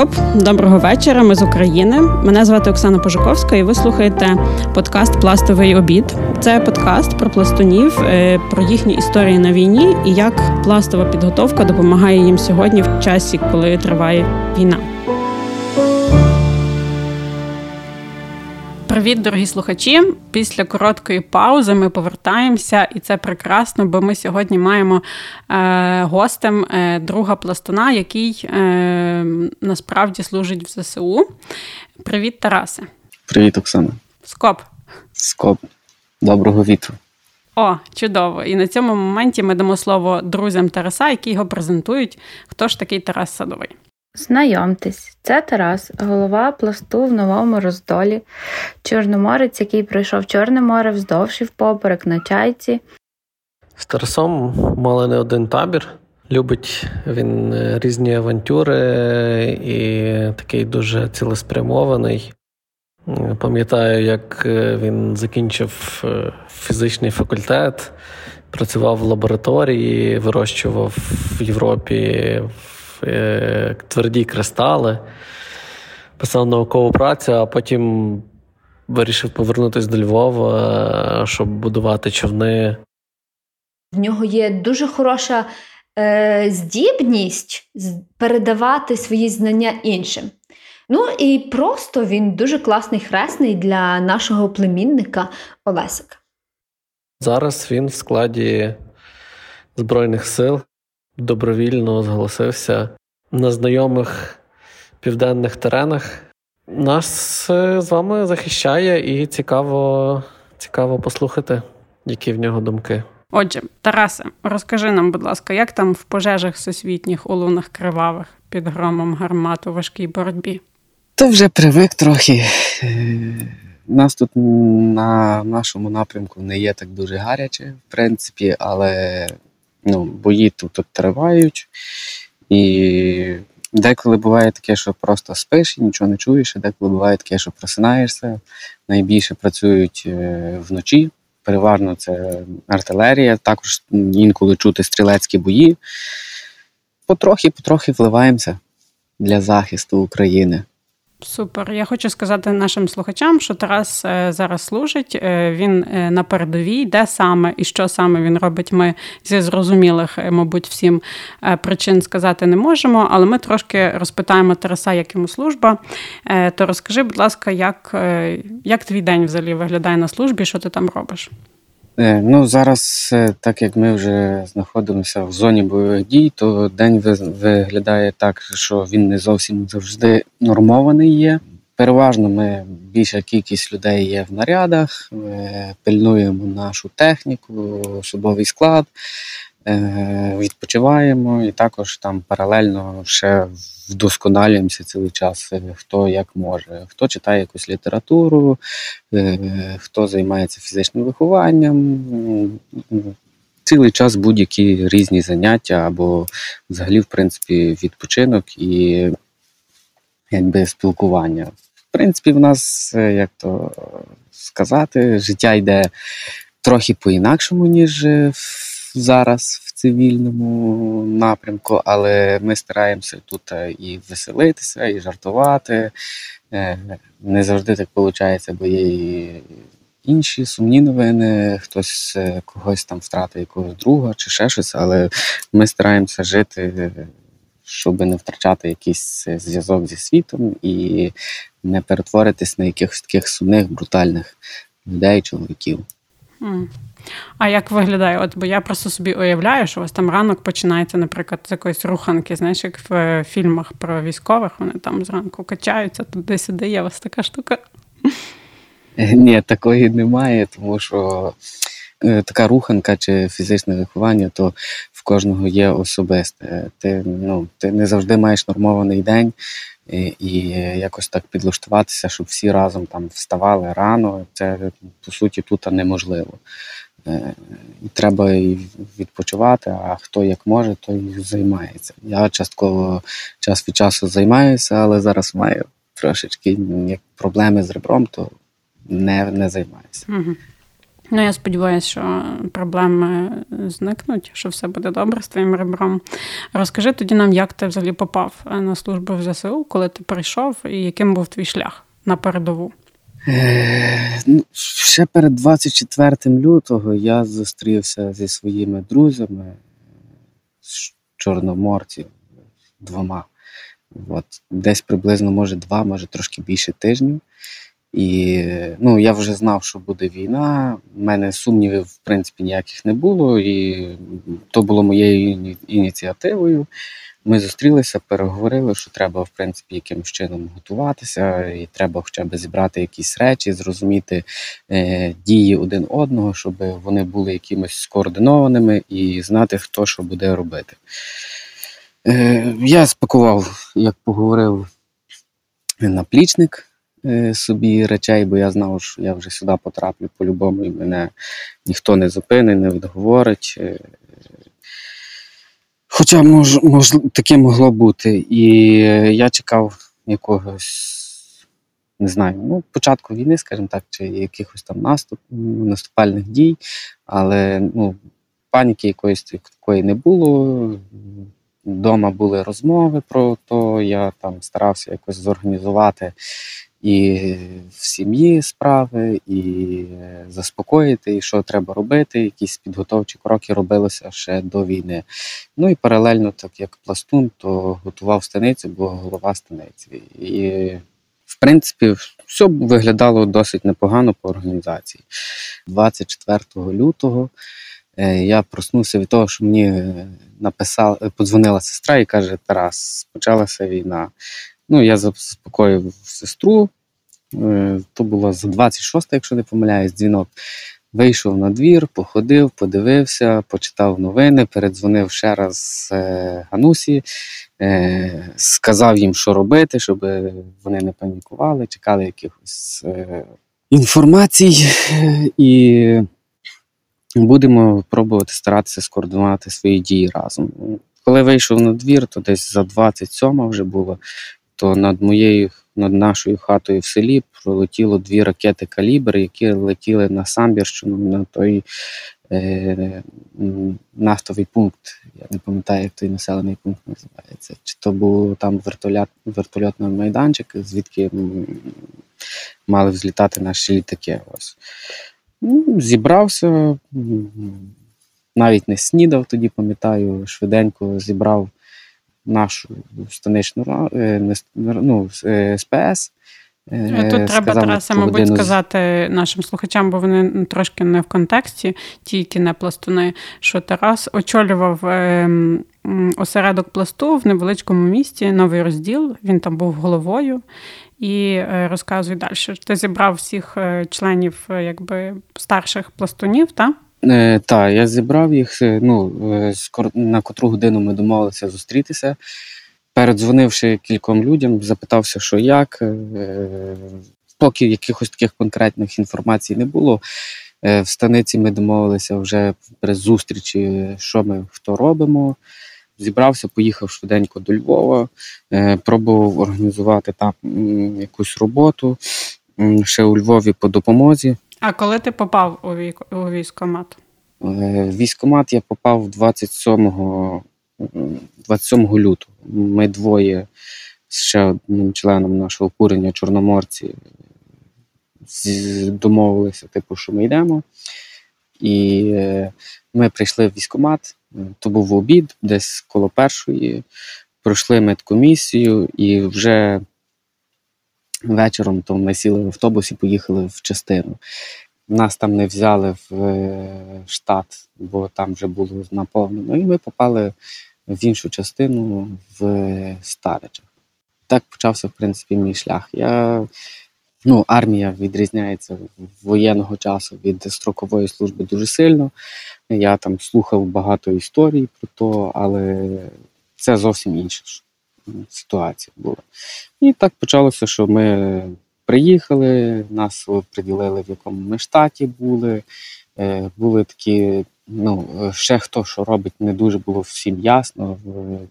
Скоп, доброго вечора. Ми з України. Мене звати Оксана Пожуковська, і ви слухаєте подкаст Пластовий обід. Це подкаст про пластунів, е, про їхні історії на війні і як пластова підготовка допомагає їм сьогодні в часі, коли триває війна. Привіт, дорогі слухачі! Після короткої паузи ми повертаємося, і це прекрасно, бо ми сьогодні маємо е, гостем е, друга пластуна, який е, насправді служить в ЗСУ. Привіт, Тарасе. Привіт, Оксана. Скоп. Скоп. Доброго вітру. О, чудово! І на цьому моменті ми дамо слово друзям Тараса, які його презентують. Хто ж такий Тарас Садовий? Знайомтесь, це Тарас, голова пласту в новому роздолі, чорноморець, який пройшов Чорне море вздовж і впоперек на чайці. З Тарасом мали не один табір. Любить він е, різні авантюри і такий дуже цілеспрямований. Е, пам'ятаю, як е, він закінчив фізичний факультет, працював в лабораторії, вирощував в Європі Е, тверді кристали, писав наукову працю, а потім вирішив повернутися до Львова, щоб будувати човни. В нього є дуже хороша е, здібність передавати свої знання іншим. Ну і просто він дуже класний хресний для нашого племінника Олесика. Зараз він в складі Збройних сил добровільно зголосився на знайомих південних теренах. Нас е, з вами захищає і цікаво, цікаво послухати, які в нього думки. Отже, Тарасе, розкажи нам, будь ласка, як там в пожежах всесвітніх у лунах кривавих під громом гармат у важкій боротьбі? То вже привик трохи. Е, нас тут на нашому напрямку не є так дуже гаряче, в принципі, але ну, бої тут, тривають. І деколи буває таке, що просто спиш і нічого не чуєш, а деколи буває таке, що просинаєшся. Найбільше працюють е, вночі. Переважно це артилерія, також інколи чути стрілецькі бої. Потрохи-потрохи вливаємося для захисту України. Супер. Я хочу сказати нашим слухачам, що Тарас е, зараз служить. Е, він е, на передовій, де саме і що саме він робить. Ми зі зрозумілих, мабуть, всім причин сказати не можемо. Але ми трошки розпитаємо Тараса, як йому служба. То розкажи, будь ласка, як, як твій день взагалі виглядає на службі? Що ти там робиш? Е, ну, зараз, е, так як ми вже знаходимося в зоні бойових дій, то день виглядає так, що він не зовсім завжди нормований є. Переважно ми більша кількість людей є в нарядах, пильнуємо нашу техніку, особовий склад. Е, відпочиваємо і також там паралельно ще вдосконалюємося цілий час, е, хто як може. Хто читає якусь літературу, е, хто займається фізичним вихованням. Цілий час будь-які різні заняття або взагалі, в принципі, відпочинок і якби спілкування. В принципі, в нас, як то сказати, життя йде трохи по-інакшому, ніж в зараз в цивільному напрямку, але ми стараємося тут е, і веселитися, і жартувати. Е, не завжди так виходить, бо є і інші сумні новини, хтось е, когось там втратив якогось друга чи ще щось, але ми стараємося жити. Щоб не втрачати якийсь зв'язок зі світом і не перетворитись на якихось таких сумних, брутальних людей, чоловіків. А як виглядає? От бо я просто собі уявляю, що у вас там ранок починається, наприклад, з якоїсь руханки, знаєш, як в е, фільмах про військових, вони там зранку качаються, туди-сюди є у вас така штука. Ні, такої немає, тому що е, така руханка чи фізичне виховання, то в кожного є особисте. Ти ну, ти не завжди маєш нормований день і, і якось так підлаштуватися, щоб всі разом там вставали рано. Це по суті тут неможливо. Е, і треба відпочивати, а хто як може, той займається. Я частково час від часу займаюся, але зараз маю трошечки як проблеми з ребром, то не не займаюся. Угу. Ну, я сподіваюся, що проблеми зникнуть, що все буде добре з твоїм ребром. Розкажи тоді нам, як ти взагалі попав на службу в ЗСУ, коли ти прийшов, і яким був твій шлях на передову? Е, ну, Ще перед 24 лютого я зустрівся зі своїми друзями з чорноморців двома. От, Десь приблизно, може, два, може трошки більше тижнів. І ну, я вже знав, що буде війна. У мене сумнівів, в принципі, ніяких не було, і то було моєю ініціативою. Ми зустрілися, переговорили, що треба, в принципі, якимось чином готуватися, і треба хоча б зібрати якісь речі, зрозуміти е, дії один одного, щоб вони були якимось скоординованими і знати, хто що буде робити. Е, Я спакував, як поговорив, наплічник. Е, собі речей, бо я знав, що я вже сюди потраплю по-любому, і мене ніхто не зупинить, не відговорить. Е, хоча мож, мож, таке могло бути. І я чекав якогось, не знаю, ну, початку війни, скажімо так, чи якихось там наступ, наступальних дій, але ну, паніки якоїсь такої не було. Дома були розмови про то, я там старався якось зорганізувати і в сім'ї справи, і заспокоїти, і що треба робити. Якісь підготовчі кроки робилися ще до війни. Ну і паралельно, так як пластун, то готував станицю, бо голова станиці. І в принципі, все виглядало досить непогано по організації. 24 лютого е, я проснувся від того, що мені написала, подзвонила сестра і каже: Тарас, почалася війна. Ну, я заспокоїв сестру. Е, то було за 26, якщо не помиляюсь, дзвінок. Вийшов на двір, походив, подивився, почитав новини, передзвонив ще раз е, Ганусі, е, сказав їм, що робити, щоб вони не панікували, чекали якихось інформацій. І будемо пробувати старатися скоординувати свої дії разом. Коли вийшов на двір, то десь за 27 вже було то над моєю над нашою хатою в селі пролетіло дві ракети калібр, які летіли на Самбірщину, на той е, нафтовий пункт. Я не пам'ятаю, як той населений пункт називається. Чи то був там вертольот, вертольотний майданчик, звідки мали взлітати наші літаки. Ось. Ну, Зібрався, навіть не снідав тоді, пам'ятаю, швиденько зібрав нашу станичну е, ну, СПС. Е, е, тут треба Тараса, мабуть, сказати нашим слухачам, бо вони трошки не в контексті, тільки не пластуни, що Тарас очолював осередок пласту в невеличкому місті, новий розділ. Він там був головою і розказує далі. Ти зібрав всіх членів якби старших пластунів, так? Е, Так, я зібрав їх. Е, ну, е, на котру годину ми домовилися зустрітися. Передзвонивши кільком людям, запитався, що як. Е, поки якихось таких конкретних інформацій не було. В станиці ми домовилися вже при зустрічі, що ми хто робимо. Зібрався, поїхав швиденько до Львова, пробував організувати там якусь роботу ще у Львові по допомозі. А коли ти попав у військ... у військкомат? Е, в військкомат я попав 27 27 лютого. Ми двоє з ще одним членом нашого курення Чорноморці домовилися, типу, що ми йдемо. І е, ми прийшли в військкомат, то був обід, десь коло першої. Пройшли медкомісію і вже вечором то ми сіли в автобус і поїхали в частину. Нас там не взяли в е, штат, бо там вже було наповнено. І ми попали в іншу частину в Старичах. Так почався, в принципі, мій шлях. Я, ну, Армія відрізняється воєнного часу від строкової служби дуже сильно. Я там слухав багато історій про то, але це зовсім інше ситуація була. І так почалося, що ми приїхали, нас приділили, в якому ми штаті були. Е, були такі, ну, ще хто що робить, не дуже було всім ясно.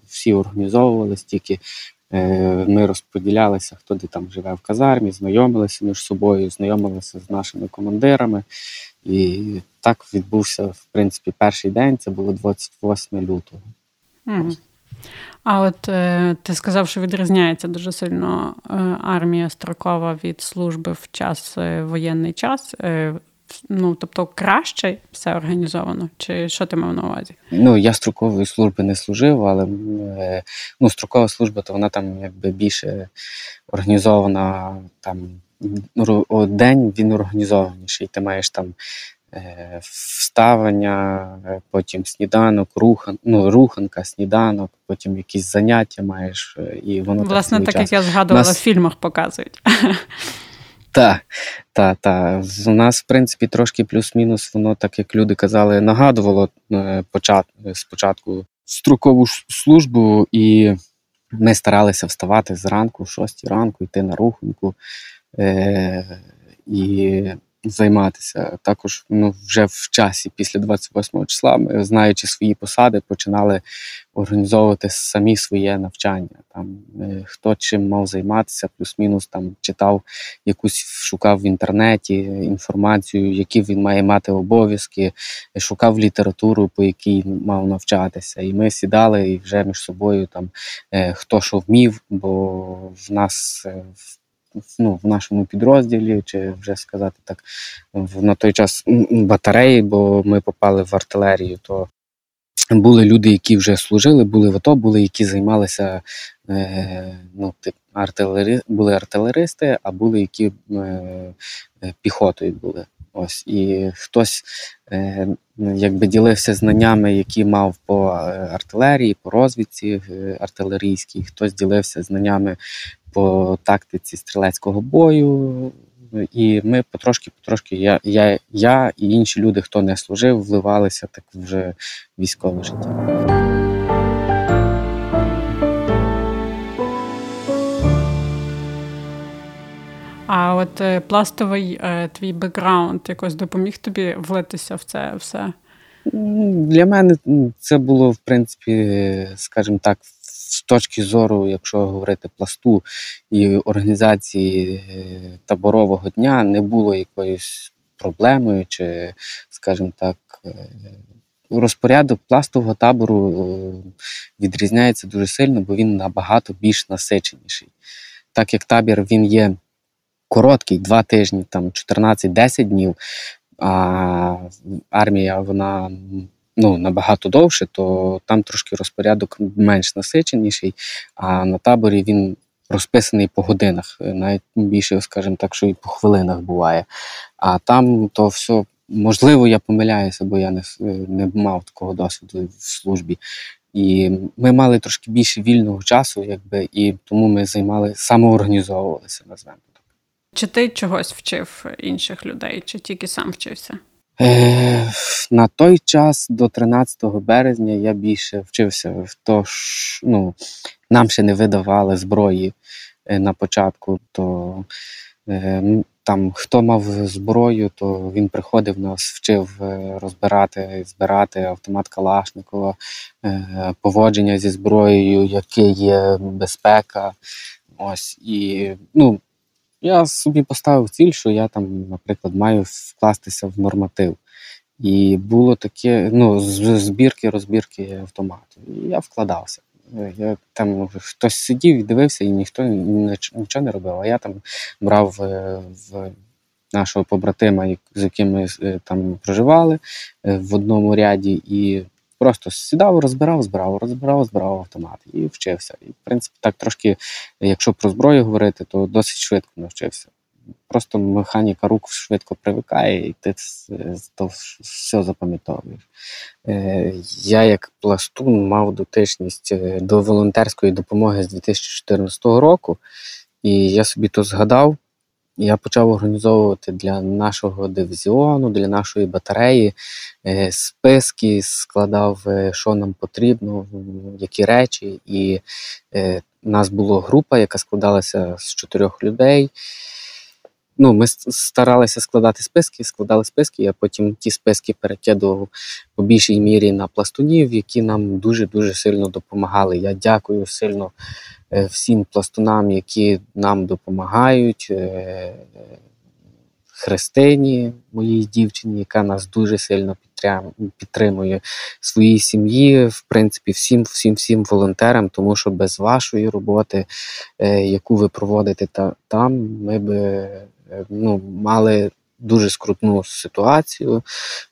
Всі організовувалися, тільки е, ми розподілялися, хто де там живе в казармі, знайомилися між собою, знайомилися з нашими командирами. І так відбувся, в принципі, перший день, це було 28 лютого. Угу. А от е, ти сказав, що відрізняється дуже сильно е, армія строкова від служби в час е, воєнний час. Е, ну, тобто краще все організовано, чи що ти мав на увазі? Ну, я строкової служби не служив, але е, ну, строкова служба, то вона там якби більше організована там день він організованіший. Ти маєш там вставання, е, потім сніданок, рухан, ну, руханка, сніданок, потім якісь заняття маєш. Е, і воно Власне, так, так як я згадувала, Нас... в фільмах показують. Так, так, так. У нас, в принципі, трошки плюс-мінус, воно, так як люди казали, нагадувало спочатку строкову службу, і ми старалися вставати зранку, в 6 ранку, йти на руханку. Е- і займатися. Також ну, вже в часі, після 28 числа, ми, знаючи свої посади, починали організовувати самі своє навчання. Там е, Хто чим мав займатися, плюс-мінус там читав якусь, шукав в інтернеті інформацію, які він має мати обов'язки, шукав літературу, по якій мав навчатися. І ми сідали і вже між собою там е, хто що вмів, бо в нас е, в ну, в нашому підрозділі, чи вже сказати так, на той час батареї, бо ми попали в артилерію, то були люди, які вже служили, були в АТО, були, які займалися е, ну, артилери, були артилеристи, а були які е, е піхотою були. Ось І хтось е, якби ділився знаннями, які мав по е, артилерії, по розвідці е, артилерійській, хтось ділився знаннями по тактиці стрілецького бою. І ми потрошки-потрошки, я я, я і інші люди, хто не служив, вливалися так вже в військове життя. А от е, пластовий е, твій бекграунд якось допоміг тобі влитися в це все? Для мене це було, в принципі, скажімо так, з точки зору, якщо говорити пласту і організації е, таборового дня, не було якоюсь проблемою, чи, скажімо так, е, розпорядок пластового табору е, відрізняється дуже сильно, бо він набагато більш насиченіший. Так як табір він є короткий, два тижні, там 14-10 днів, а армія вона ну, набагато довше, то там трошки розпорядок менш насиченіший, а на таборі він розписаний по годинах, навіть більше, скажімо так, що і по хвилинах буває. А там то все. Можливо, я помиляюся, бо я не не мав такого досвіду в службі. І ми мали трошки більше вільного часу, якби, і тому ми займали самоорганізовувалися, назвемо так. Чи ти чогось вчив інших людей, чи тільки сам вчився? Е, На той час, до 13 березня, я більше вчився в то, що ну, нам ще не видавали зброї е, на початку. то е, там Хто мав зброю, то він приходив нас, вчив розбирати, збирати автомат Калашникова, поводження зі зброєю, яке є безпека. Ось і ну, я собі поставив ціль, що я там, наприклад, маю вкластися в норматив. І було таке, ну, збірки, розбірки автомату. І я вкладався. Я там Хтось сидів і дивився, і ніхто нічого не робив. А я там брав е, в нашого побратима, з яким ми е, там проживали е, в одному ряді, і просто сідав, розбирав, збирав, розбирав, збирав автомат і вчився. І в принципі, так трошки, якщо про зброю говорити, то досить швидко навчився. Просто механіка рук швидко привикає, і ти то все запам'ятовуєш. Е, я, як пластун, мав дотичність е, до волонтерської допомоги з 2014 року, і я собі то згадав. Я почав організовувати для нашого дивізіону, для нашої батареї е, списки, складав, е, що нам потрібно, які речі. І е, у нас була група, яка складалася з чотирьох людей. Ну, Ми старалися складати списки, складали списки, а потім ті списки перекидував по більшій мірі на пластунів, які нам дуже-дуже сильно допомагали. Я дякую сильно Е, всім пластунам, які нам допомагають. Е, Христині, моїй дівчині, яка нас дуже сильно підтримує, своїй сім'ї, в принципі, всім, всім, всім волонтерам, тому що без вашої роботи, е, яку ви проводите там, ми би ну, мали дуже скрутну ситуацію.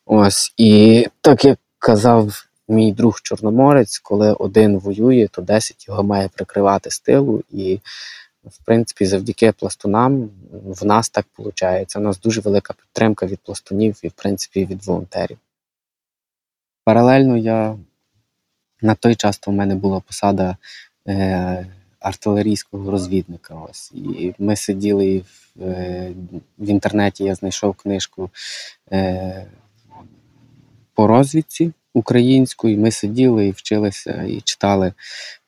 Ось і так як казав мій друг Чорноморець, коли один воює, то 10 його має прикривати з тилу. І, в принципі, завдяки пластунам в нас так виходить. У нас дуже велика підтримка від пластунів і, в принципі, від волонтерів. Паралельно я на той час то в мене була посада е, артилерійського розвідника. Ось. І ми сиділи в, е, в інтернеті, я знайшов книжку е, по розвідці українською. Ми сиділи і вчилися і читали,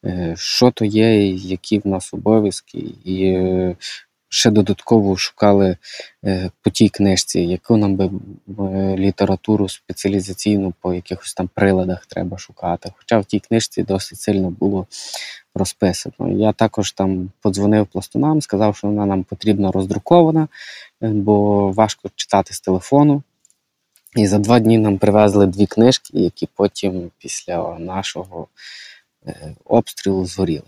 е, що то є, які в нас обов'язки. І ще додатково шукали е, по тій книжці, яку нам би літературу спеціалізаційну по якихось там приладах треба шукати. Хоча в тій книжці досить сильно було розписано. Я також там подзвонив пластунам, сказав, що вона нам потрібна роздрукована, бо важко читати з телефону. І за два дні нам привезли дві книжки, які потім після нашого е, обстрілу згоріли.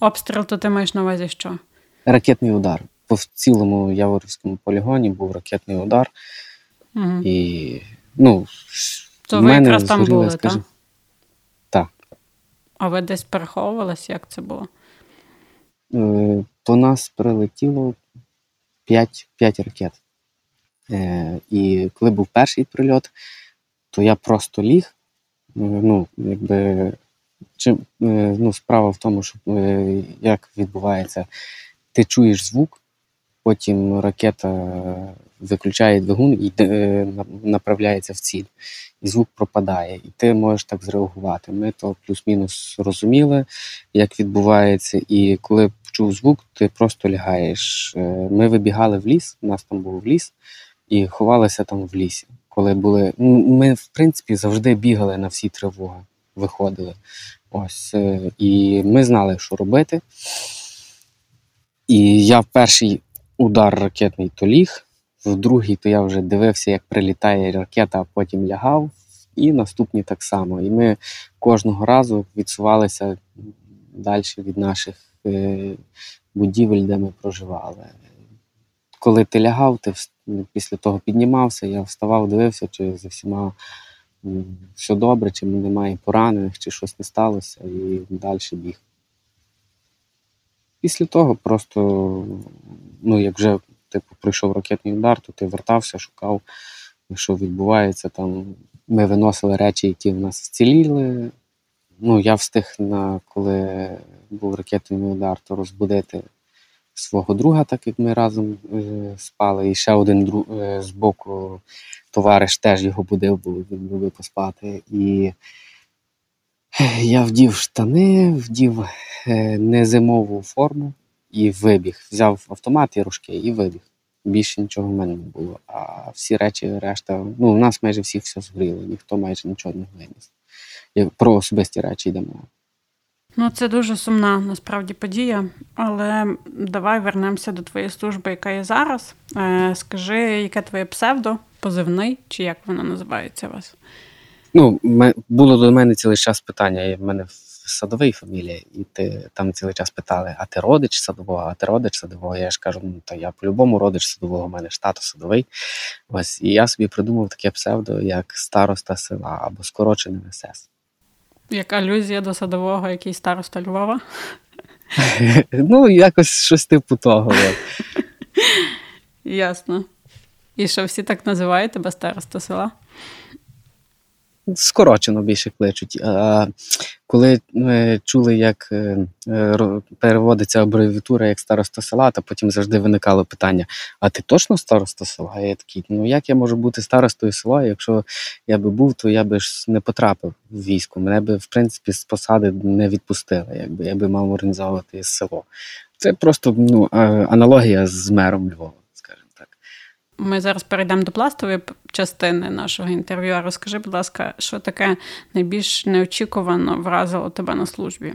Обстріл, то ти маєш на увазі що? Ракетний удар. По цілому Яворівському полігоні був ракетний удар. Угу. І ну, то ви якраз там були, так? Так. А ви десь переховувалися? Як це було? Е, по нас прилетіло 5, 5 ракет. Е, І коли був перший прильот, то я просто ліг. Е, ну, якби, чим, е, ну, Справа в тому, що як відбувається, ти чуєш звук, потім ракета виключає двигун і е, направляється в ціль, і звук пропадає, і ти можеш так зреагувати. Ми то плюс-мінус розуміли, як відбувається, і коли почув звук, ти просто лягаєш. Е, ми вибігали в ліс, у нас там був ліс і ховалися там в лісі. Коли були. Ми, в принципі, завжди бігали на всі тривоги, виходили. Ось. Е, і ми знали, що робити. І я в перший удар ракетний то ліг, в другий то я вже дивився, як прилітає ракета, а потім лягав. І наступні так само. І ми кожного разу відсувалися далі від наших е, будівель, де ми проживали коли ти лягав, ти після того піднімався, я вставав, дивився, чи за всіма все добре, чи немає поранених, чи щось не сталося, і далі біг. Після того просто, ну, як вже типу, пройшов ракетний удар, то ти вертався, шукав, що відбувається. Там Ми виносили речі, які в нас вціліли. Ну, Я встиг, на, коли був ракетний удар, то розбудити свого друга, так як ми разом е, спали. І ще один друг е, з боку товариш теж його будив, бо він любив поспати. І я вдів штани, вдів е, незимову форму і вибіг. Взяв автомат і рушки і вибіг. Більше нічого в мене не було. А всі речі, решта, ну, у нас майже всіх все згоріло, ніхто майже нічого не виніс. Про особисті речі йдемо. Ну, це дуже сумна насправді подія. Але давай вернемося до твоєї служби, яка є зараз. Е, Скажи, яке твоє псевдо, позивний, чи як воно називається у вас? Ну, було до мене цілий час питання. В мене садовий фамілія, і ти там цілий час питали: а ти родич садового, а ти родич садового? Я ж кажу, ну то я по-любому родич садового, у мене ж тато садовий. Ось і я собі придумав таке псевдо, як староста села або скорочене СС. Як алюзія до садового, який староста Львова? Ну, якось щось типу того. Ясно. І що всі так називають тебе староста села? Скорочено більше кличуть. А коли ми чули, як е, переводиться абревіатура як староста села, то потім завжди виникало питання: а ти точно староста села? Я такий, ну як я можу бути старостою села? Якщо я би був, то я би ж не потрапив в військо. Мене би, в принципі, з посади не відпустили, якби я би мав організовувати село. Це просто ну, аналогія з мером Львова. Ми зараз перейдемо до пластової частини нашого інтерв'ю. А Розкажи, будь ласка, що таке найбільш неочікувано вразило тебе на службі?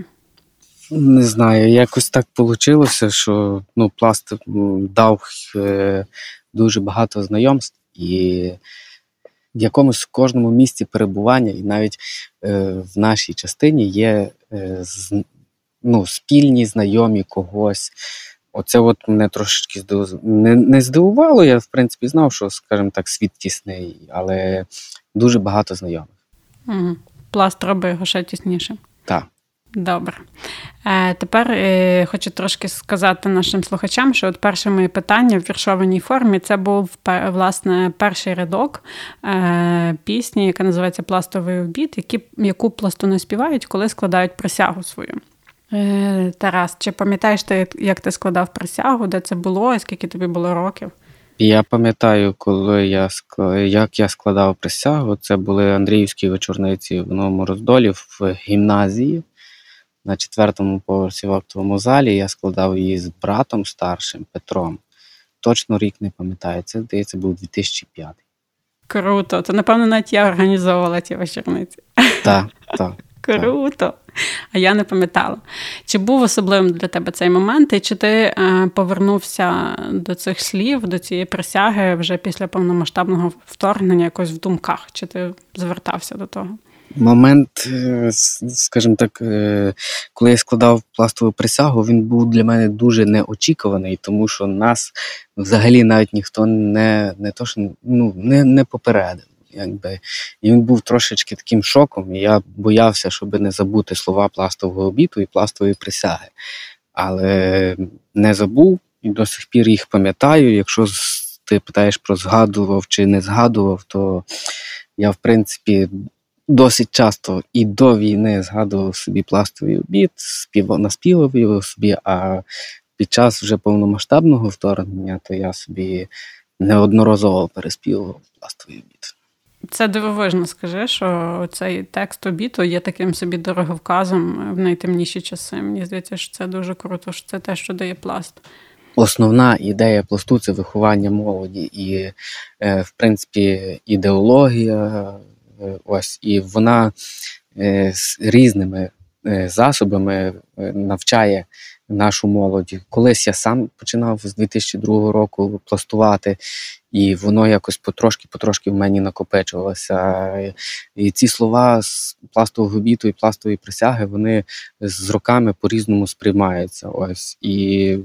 Не знаю, якось так вийшло, що ну, пласт дав е, дуже багато знайомств і в якомусь кожному місці перебування, і навіть е, в нашій частині є е, з, ну, спільні знайомі когось. Оце от мене трошечки здивувало. Не, не здивувало, я в принципі знав, що, скажімо так, світ тісний, але дуже багато знайомих. Угу. Пласт робить його ще тіснішим. Так. Добре. Е, Тепер е, хочу трошки сказати нашим слухачам, що от перше моє питання в віршованій формі це був власне перший рядок е, пісні, яка називається Пластовий обід, які, яку пластуни співають, коли складають присягу свою. Е, Тарас, чи пам'ятаєш ти, як ти складав присягу, де це було, і скільки тобі було років? Я пам'ятаю, коли я як я складав присягу, це були Андріївські вечорниці в Новому Роздолі в гімназії на четвертому поверсі в актовому залі. Я складав її з братом старшим Петром. Точно рік не пам'ятаю, це здається, був 2005. Круто. То, напевно, навіть я організовувала ті вечорниці. Так, так. Круто. А я не пам'ятала. Чи був особливим для тебе цей момент, і чи ти е, повернувся до цих слів, до цієї присяги вже після повномасштабного вторгнення якось в думках? Чи ти звертався до того? Момент, е, скажімо так, е, коли я складав пластову присягу, він був для мене дуже неочікуваний, тому що нас взагалі навіть ніхто не не то, що ну, не, не попередив. Якби. І він був трошечки таким шоком. і Я боявся, щоб не забути слова пластового обіду і пластової присяги. Але не забув і до сих пір їх пам'ятаю. Якщо ти питаєш про згадував чи не згадував, то я, в принципі, досить часто і до війни згадував собі пластовий обід, спів... наспівав його собі, а під час вже повномасштабного вторгнення, то я собі неодноразово переспівував пластовий обід. Це дивовижно, скажи, що цей текст обіду є таким собі дороговказом в найтемніші часи. Мені здається, що це дуже круто, що це те, що дає пласт. Основна ідея пласту це виховання молоді, і, е, в принципі, ідеологія, е, ось, і вона е, з різними засобами навчає нашу молодь. Колись я сам починав з 2002 року пластувати, і воно якось потрошки-потрошки в мені накопичувалося. І ці слова з пластового біту і пластової присяги вони з роками по-різному сприймаються. Ось і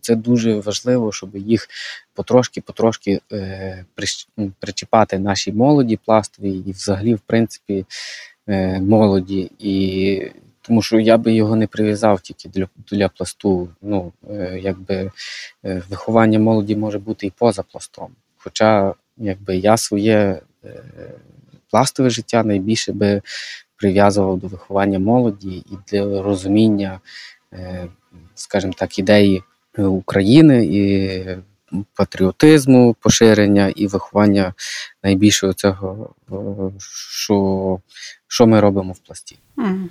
це дуже важливо, щоб їх потрошки-потрошки е, причіпати нашій молоді пластовій і взагалі, в принципі, е, молоді. І тому що я би його не прив'язав тільки для для пласту. Ну, е, якби е, виховання молоді може бути і поза пластом. Хоча якби я своє е, пластове життя найбільше би прив'язував до виховання молоді і для розуміння, скажімо так, ідеї України і патріотизму, поширення і виховання найбільшого цього, що що ми робимо в пласті. Mm.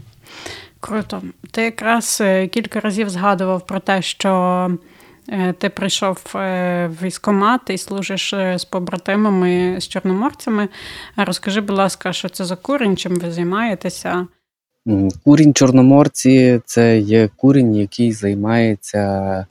Круто. Ти якраз е, кілька разів згадував про те, що е, ти прийшов е, в військомат і служиш з побратимами, з чорноморцями. Розкажи, будь ласка, що це за курінь, чим ви займаєтеся? Курінь Чорноморці це є курінь, який займається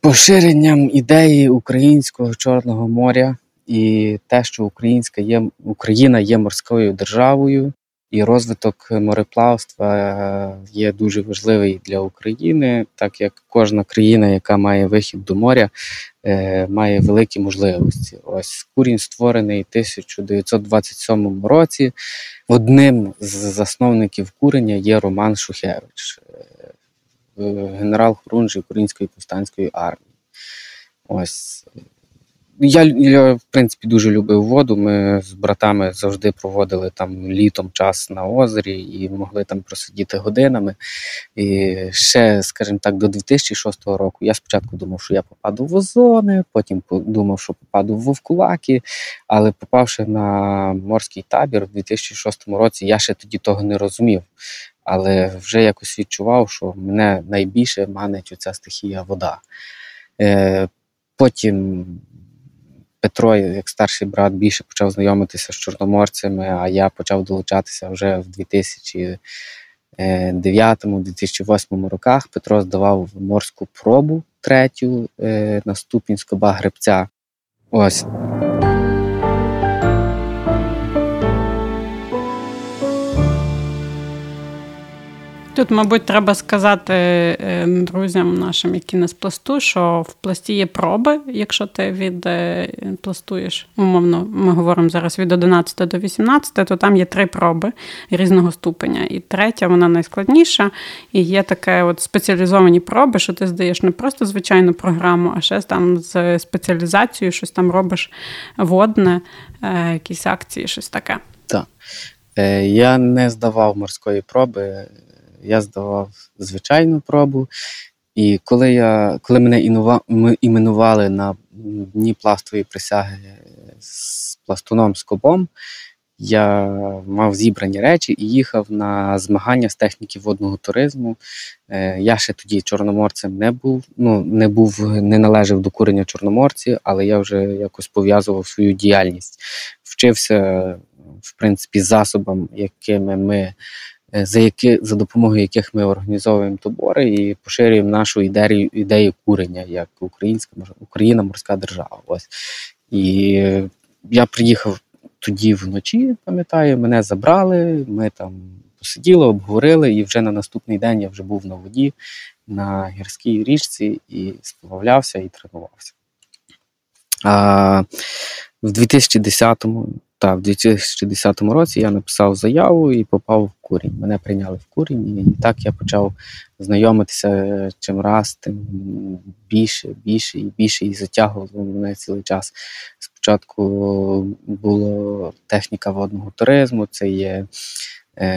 поширенням ідеї українського Чорного моря і те, що Українська є, Україна є морською державою. І розвиток мореплавства е, є дуже важливий для України, так як кожна країна, яка має вихід до моря, е, має великі можливості. Ось курінь створений у 1927 році. Одним з засновників курення є Роман Шухевич, е, генерал Хорунжий Української повстанської армії. Ось я, я, в принципі, дуже любив воду. Ми з братами завжди проводили там літом час на озері і могли там просидіти годинами. І ще, скажімо так, до 2006 року я спочатку думав, що я попаду в озони, потім думав, що попаду в Вовкулаки, але попавши на морський табір у 2006 році, я ще тоді того не розумів. Але вже якось відчував, що мене найбільше манить оця стихія вода. Е, Потім Петро, як старший брат, більше почав знайомитися з чорноморцями, а я почав долучатися вже в 2000 2009-2008 роках Петро здавав морську пробу третю на ступінь скоба гребця. Ось. Тут, мабуть, треба сказати е, друзям нашим, які не з пласту, що в пласті є проби, якщо ти відпластуєш, е, умовно, ми говоримо зараз від 11 до 18, то там є три проби різного ступеня. І третя, вона найскладніша, і є таке от спеціалізовані проби, що ти здаєш не просто звичайну програму, а ще там з спеціалізацією, щось там робиш водне, е, якісь акції, щось таке. Так. Я не здавав морської проби я здавав звичайну пробу. І коли я, коли мене іменували на дні пластової присяги з пластуном Скобом, я мав зібрані речі і їхав на змагання з техніки водного туризму. Е, я ще тоді чорноморцем не був, ну не був, не належав до курення чорноморці, але я вже якось пов'язував свою діяльність. Вчився, в принципі, засобам, якими ми за які за допомогою яких ми організовуємо табори і поширюємо нашу ідею ідею курення як українська Україна морська держава. Ось і я приїхав тоді вночі, пам'ятаю, мене забрали. Ми там посиділи, обговорили, і вже на наступний день я вже був на воді на гірській річці і сплавлявся і тренувався. А в 2010-му та в 2010 році я написав заяву і попав в курінь. Мене прийняли в курінь, і так я почав знайомитися чим раз, тим більше, більше і більше і затягував мене цілий час. Спочатку була техніка водного туризму, це є е,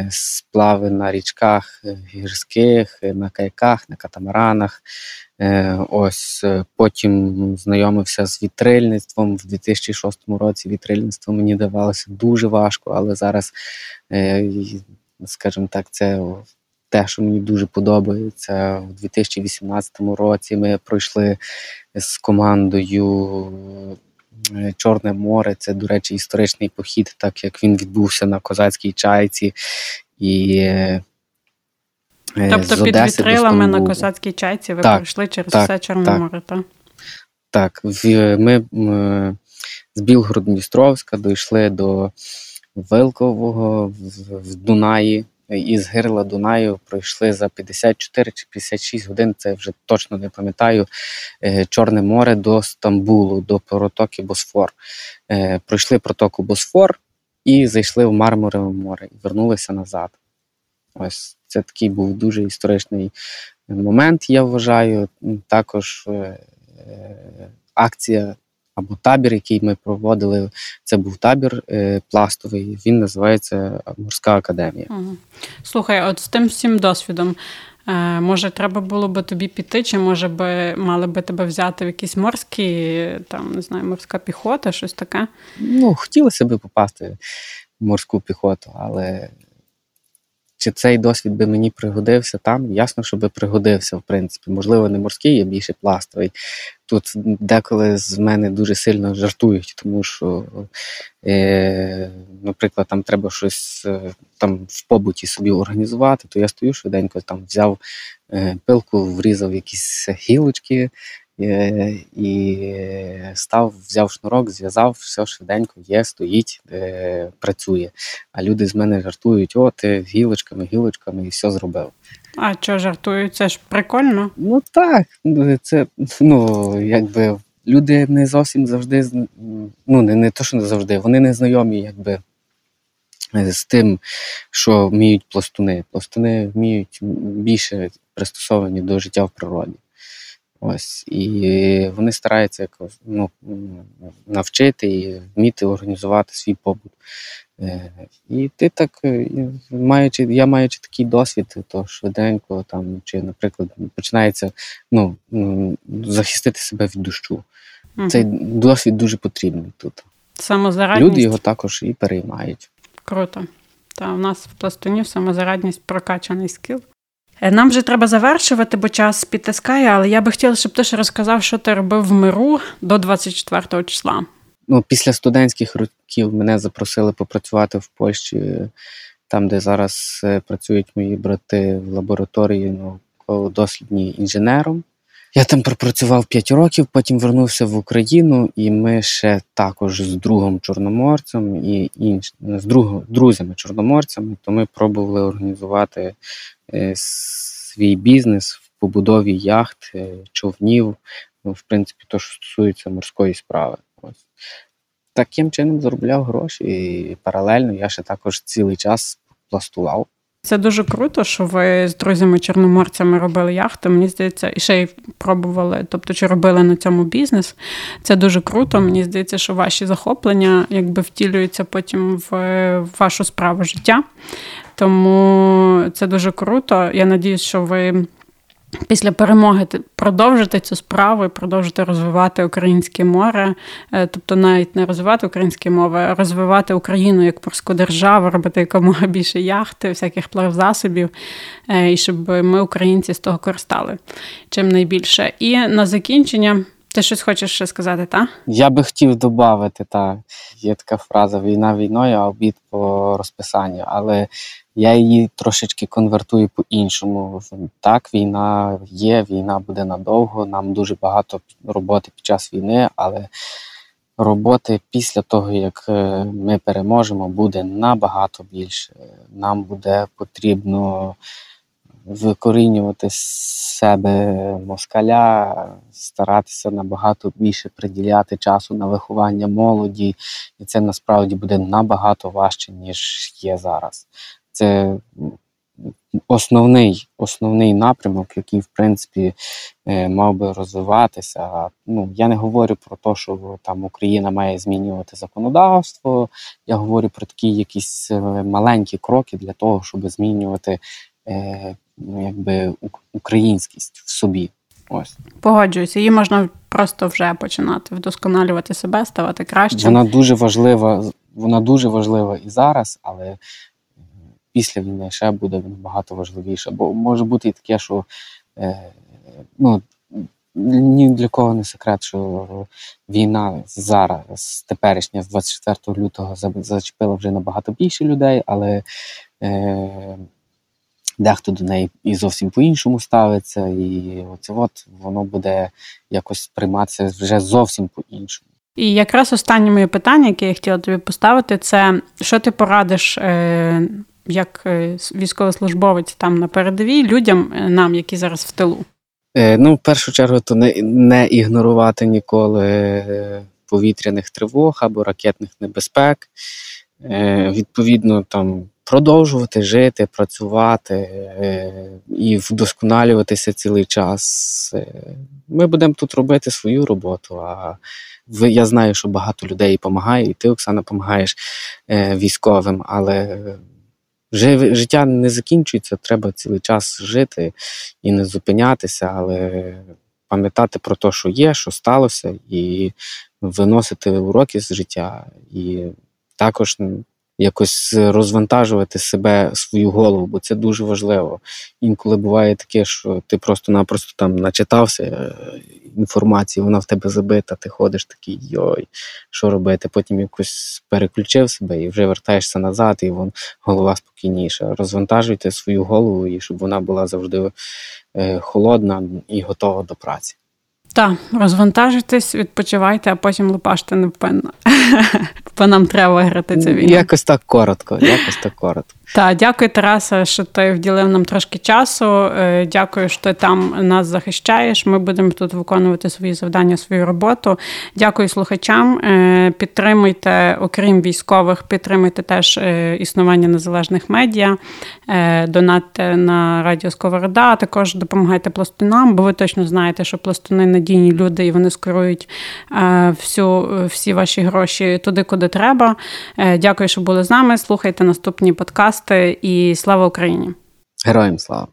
сплави на річках гірських, на каяках, на катамаранах. Е, ось е, потім знайомився з вітрильництвом в 2006 році. Вітрильництво мені давалося дуже важко, але зараз, е, скажімо так, це те, що мені дуже подобається. У 2018 році ми пройшли з командою. Чорне море це, до речі, історичний похід, так як він відбувся на козацькій чайці, і Е, тобто з під Одеси вітрилами на косацькій чайці ви так, пройшли через так, все Чорноморе, так? Так, ми з Білгород-Дністровська дійшли до Вилкового в Дунаї. Із гирла Дунаю пройшли за 54 чи 56 годин, це вже точно не пам'ятаю. Е, Чорне море до Стамбулу, до протоки Босфор. Е, пройшли протоку Босфор і зайшли в Мармурове море і вернулися назад. Ось це такий був дуже історичний момент, я вважаю. Також е, акція або табір, який ми проводили, це був табір е, пластовий. Він називається Морська академія. Слухай, от з тим всім досвідом. Може, треба було би тобі піти, чи може би мали би тебе взяти в якісь морські, там не знаю, морська піхота, щось таке? Ну, хотілося б попасти в морську піхоту, але чи цей досвід би мені пригодився там? Ясно, що би пригодився, в принципі. Можливо, не морський, а більше пластовий. Тут деколи з мене дуже сильно жартують, тому що, е, наприклад, там треба щось е, там в побуті собі організувати, то я стою швиденько, там взяв е, пилку, врізав якісь гілочки, і став, взяв шнурок, зв'язав, все швиденько є, стоїть, е, працює. А люди з мене жартують: о, ти гілочками, гілочками і все зробив. А що жартують? Це ж прикольно? Ну так, це ну якби люди не зовсім завжди ну не, не то, що не завжди, вони не знайомі, якби. З тим, що вміють пластуни. Пластуни вміють більше пристосовані до життя в природі. Ось і вони стараються якось ну, навчити і вміти організувати свій побут. Е, і ти так, е, маючи, я маючи такий досвід, то швиденько там, чи, наприклад, починається ну, захистити себе від дощу. Угу. Цей досвід дуже потрібний тут. Самозарадність. Люди його також і переймають. Круто. Та у нас в пластуні самозарадність прокачаний скіл. Е, нам вже треба завершувати, бо час підтискає, але я би хотіла, щоб ти ще розказав, що ти робив в миру до 24 числа. Ну, Після студентських років мене запросили попрацювати в Польщі там, де зараз е, працюють мої брати в лабораторії науково-дослідній інженером. Я там пропрацював 5 років, потім вернувся в Україну, і ми ще також з другом чорноморцем і інш... з друг... друзями-чорноморцями, то ми пробували організувати е, свій бізнес в побудові яхт, е, човнів, ну, в принципі, то, що стосується морської справи. Ось. Таким чином заробляв гроші, і паралельно я ще також цілий час пластував. Це дуже круто, що ви з друзями-чорноморцями робили яхти. Мені здається, і ще й пробували, тобто чи робили на цьому бізнес. Це дуже круто. Мені здається, що ваші захоплення якби втілюються потім в вашу справу життя. Тому це дуже круто. Я надіюсь, що ви Після перемоги продовжити цю справу і продовжити розвивати українське море, е, тобто навіть не розвивати українські мови, а розвивати Україну як морську державу, робити якомога більше яхти, всяких плавзасобів, е, і щоб ми, українці, з того користали чим найбільше. І на закінчення. Ти щось хочеш ще сказати, так? Я би хотів додати, так. Є така фраза війна війною, а обід по розписанню. Але я її трошечки конвертую по-іншому. Так, війна є, війна буде надовго. Нам дуже багато роботи під час війни, але роботи після того, як е, ми переможемо, буде набагато більше. Нам буде потрібно викорінювати з себе москаля, старатися набагато більше приділяти часу на виховання молоді, і це насправді буде набагато важче, ніж є зараз. Це основний основний напрямок, який в принципі е, мав би розвиватися. Ну я не говорю про те, що там Україна має змінювати законодавство. Я говорю про такі якісь е, маленькі кроки для того, щоб змінювати е, ну, якби українськість в собі. Ось погоджуюся, її можна просто вже починати вдосконалювати себе, ставати краще. Вона дуже важлива, вона дуже важлива і зараз, але після війни ще буде набагато важливіше. Бо може бути і таке, що е, ну, ні для кого не секрет, що війна зараз, теперішня, з 24 лютого, зачепила вже набагато більше людей, але е, дехто до неї і зовсім по-іншому ставиться. І оце от воно буде якось сприйматися вже зовсім по-іншому. І якраз останнє моє питання, яке я хотіла тобі поставити, це що ти порадиш е, як е, військовослужбовець там на передовій людям, е, нам, які зараз в тилу? Е, ну, в першу чергу, то не, не ігнорувати ніколи повітряних тривог або ракетних небезпек. Відповідно, там продовжувати жити, працювати і вдосконалюватися цілий час. Ми будемо тут робити свою роботу. А ви я знаю, що багато людей допомагає, і ти, Оксана, допомагаєш військовим, але життя не закінчується, треба цілий час жити і не зупинятися, але пам'ятати про те, що є, що сталося, і виносити уроки з життя, і також якось розвантажувати себе, свою голову, бо це дуже важливо. Інколи буває таке, що ти просто-напросто там начитався е, інформації, вона в тебе забита, ти ходиш такий йой, що робити? Потім якось переключив себе і вже вертаєшся назад, і вон голова спокійніша. Розвантажуйте свою голову, і щоб вона була завжди е, холодна і готова до праці. Так, розвантажуйтесь, відпочивайте, а потім лопаште невпинно. Бо нам треба виграти цю війну. Якось так коротко. Якось так коротко. Так, дякую, Тараса, що ти вділив нам трошки часу. Е, дякую, що ти там нас захищаєш. Ми будемо тут виконувати свої завдання, свою роботу. Дякую слухачам. Е, підтримуйте, окрім військових, підтримуйте теж е, існування незалежних медіа, донатьте на радіо Сковорода, а також допомагайте пластунам, бо ви точно знаєте, що пластуни надійні люди і вони скерують всю, всі ваші гроші туди, куди треба. Дякую, що були з нами. Слухайте наступні подкасти подкасти і слава Україні! Героям слава!